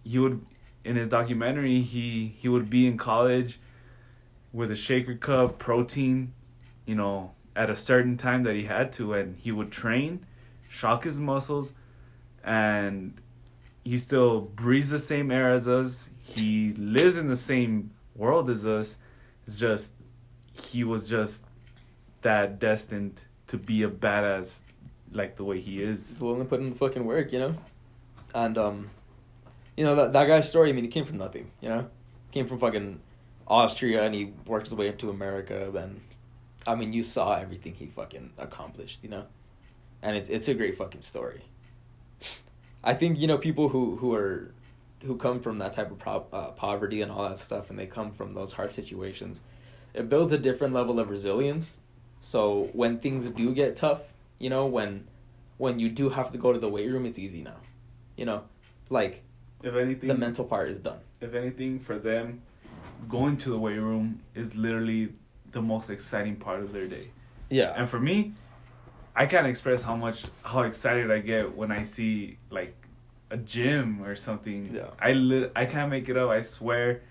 he would in his documentary he he would be in college with a shaker cup, protein, you know, at a certain time that he had to, and he would train, shock his muscles, and he still breathes the same air as us. He lives in the same world as us. It's just he was just that destined to be a badass like the way he is. He's willing to put in the fucking work, you know? And um you know that that guy's story, I mean he came from nothing, you know? Came from fucking Austria and he worked his way into America and I mean you saw everything he fucking accomplished, you know? and it's it's a great fucking story. I think you know people who who are who come from that type of pro- uh, poverty and all that stuff, and they come from those hard situations. It builds a different level of resilience. So when things do get tough, you know, when when you do have to go to the weight room, it's easy now. You know, like If anything, the mental part is done. if anything, for them, going to the weight room is literally the most exciting part of their day. Yeah. And for me, I can't express how much how excited I get when I see like a gym or something. Yeah. I lit I can't make it up. I swear.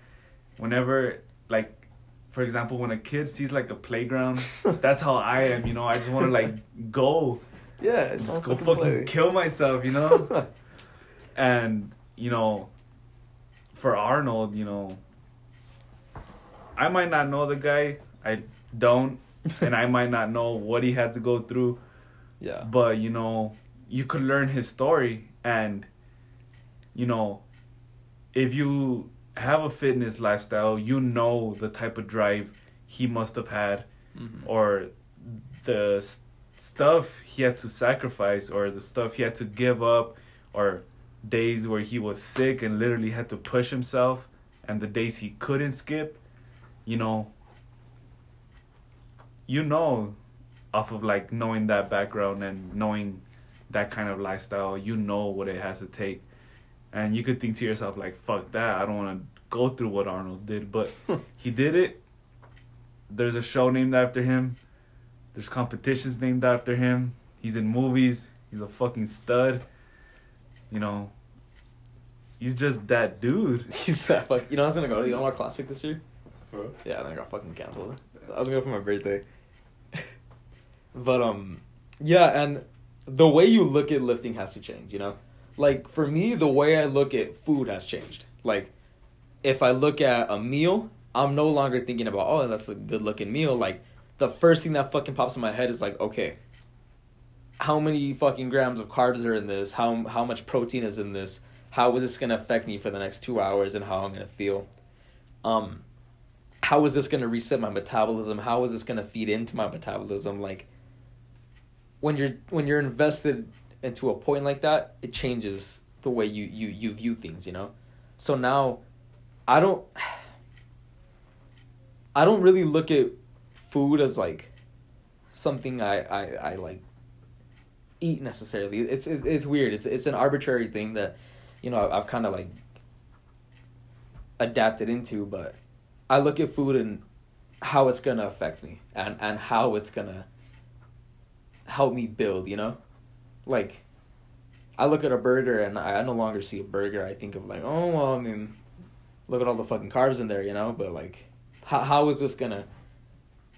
Whenever like, for example, when a kid sees like a playground, that's how I am. You know, I just want to like go, yeah, just go fucking kill myself. You know. and you know for arnold you know i might not know the guy i don't and i might not know what he had to go through yeah. but you know you could learn his story and you know if you have a fitness lifestyle you know the type of drive he must have had Mhm. or the s- stuff he had to sacrifice or the stuff he had to give up or days where he was sick and literally had to push himself and the days he couldn't skip you know you know off of like knowing that background and knowing that kind of lifestyle you know what it has to take and you could think to yourself like fuck that i don't want to go through what arnold did but he did it there's a show named after him. There's competitions named after him. He's in movies. He's a fucking stud. You know, he's just that dude. He's that fuck. You know, I was gonna go to the Arnold Classic this year. Bro. Yeah, then I got fucking canceled. I was gonna go for my birthday. but um, yeah, and the way you look at lifting has to change. You know, like for me, the way I look at food has changed. Like, if I look at a meal, I'm no longer thinking about oh that's a good looking meal. Like, the first thing that fucking pops in my head is like okay. How many fucking grams of carbs are in this? How how much protein is in this? How is this gonna affect me for the next two hours and how I'm gonna feel? Um, how is this going to reset my metabolism how is this going to feed into my metabolism like when you're when you're invested into a point like that it changes the way you you you view things you know? So now i don't i don't really look at food as like something i i, I like eat necessarily. It's it, it's weird. It's it's an arbitrary thing that you know i've kind of like adapted into but I look at food and how it's gonna affect me and and how it's gonna help me build. You know, like I look at a burger and I no longer see a burger. I think of like, oh well, I mean, look at all the fucking carbs in there. You know, but like, how how is this gonna?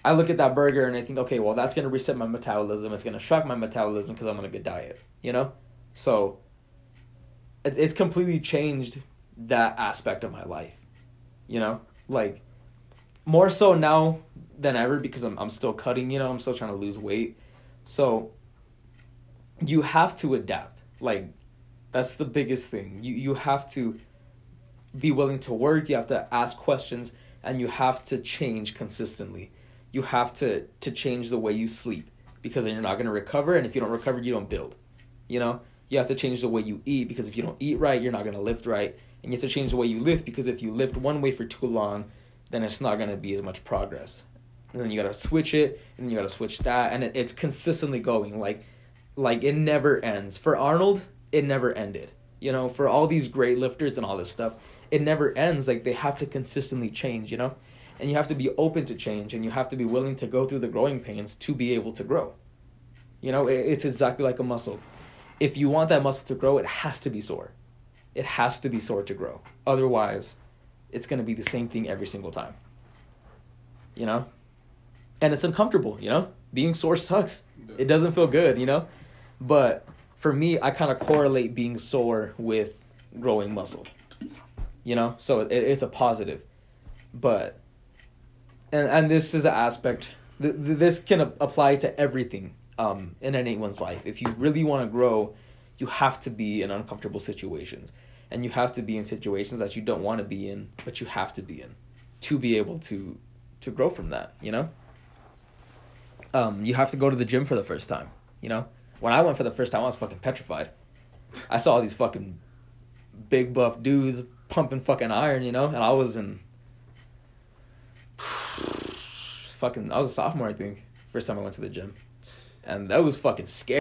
I look at that burger and I think, okay, well, that's gonna reset my metabolism. It's gonna shock my metabolism because I'm on a good diet. You know, so it's it's completely changed that aspect of my life. You know, like more so now than ever because I'm I'm still cutting, you know, I'm still trying to lose weight. So you have to adapt. Like that's the biggest thing. You you have to be willing to work, you have to ask questions and you have to change consistently. You have to to change the way you sleep because then you're not going to recover and if you don't recover, you don't build. You know? You have to change the way you eat because if you don't eat right, you're not going to lift right. And you have to change the way you lift because if you lift one way for too long, then it's not going to be as much progress. And then you got to switch it, and you got to switch that, and it, it's consistently going. Like, like it never ends. For Arnold, it never ended. You know, for all these great lifters and all this stuff, it never ends. Like they have to consistently change. You know, and you have to be open to change, and you have to be willing to go through the growing pains to be able to grow. You know, it's exactly like a muscle. If you want that muscle to grow, it has to be sore. It has to be sore to grow. Otherwise, it's going to be the same thing every single time. You know? And it's uncomfortable, you know? Being sore sucks. It doesn't feel good, you know? But for me, I kind of correlate being sore with growing muscle. You know? So it, it's a positive. But and and this is an aspect th- th- this can apply to everything um in anyone's life. If you really want to grow, you have to be in uncomfortable situations and you have to be in situations that you don't want to be in but you have to be in to be able to to grow from that you know um you have to go to the gym for the first time you know when I went for the first time, I was fucking petrified. I saw all these fucking big buff dudes pumping fucking iron, you know, and I was in fucking. I was a sophomore, I think. First time I went to the gym, and that was fucking scary.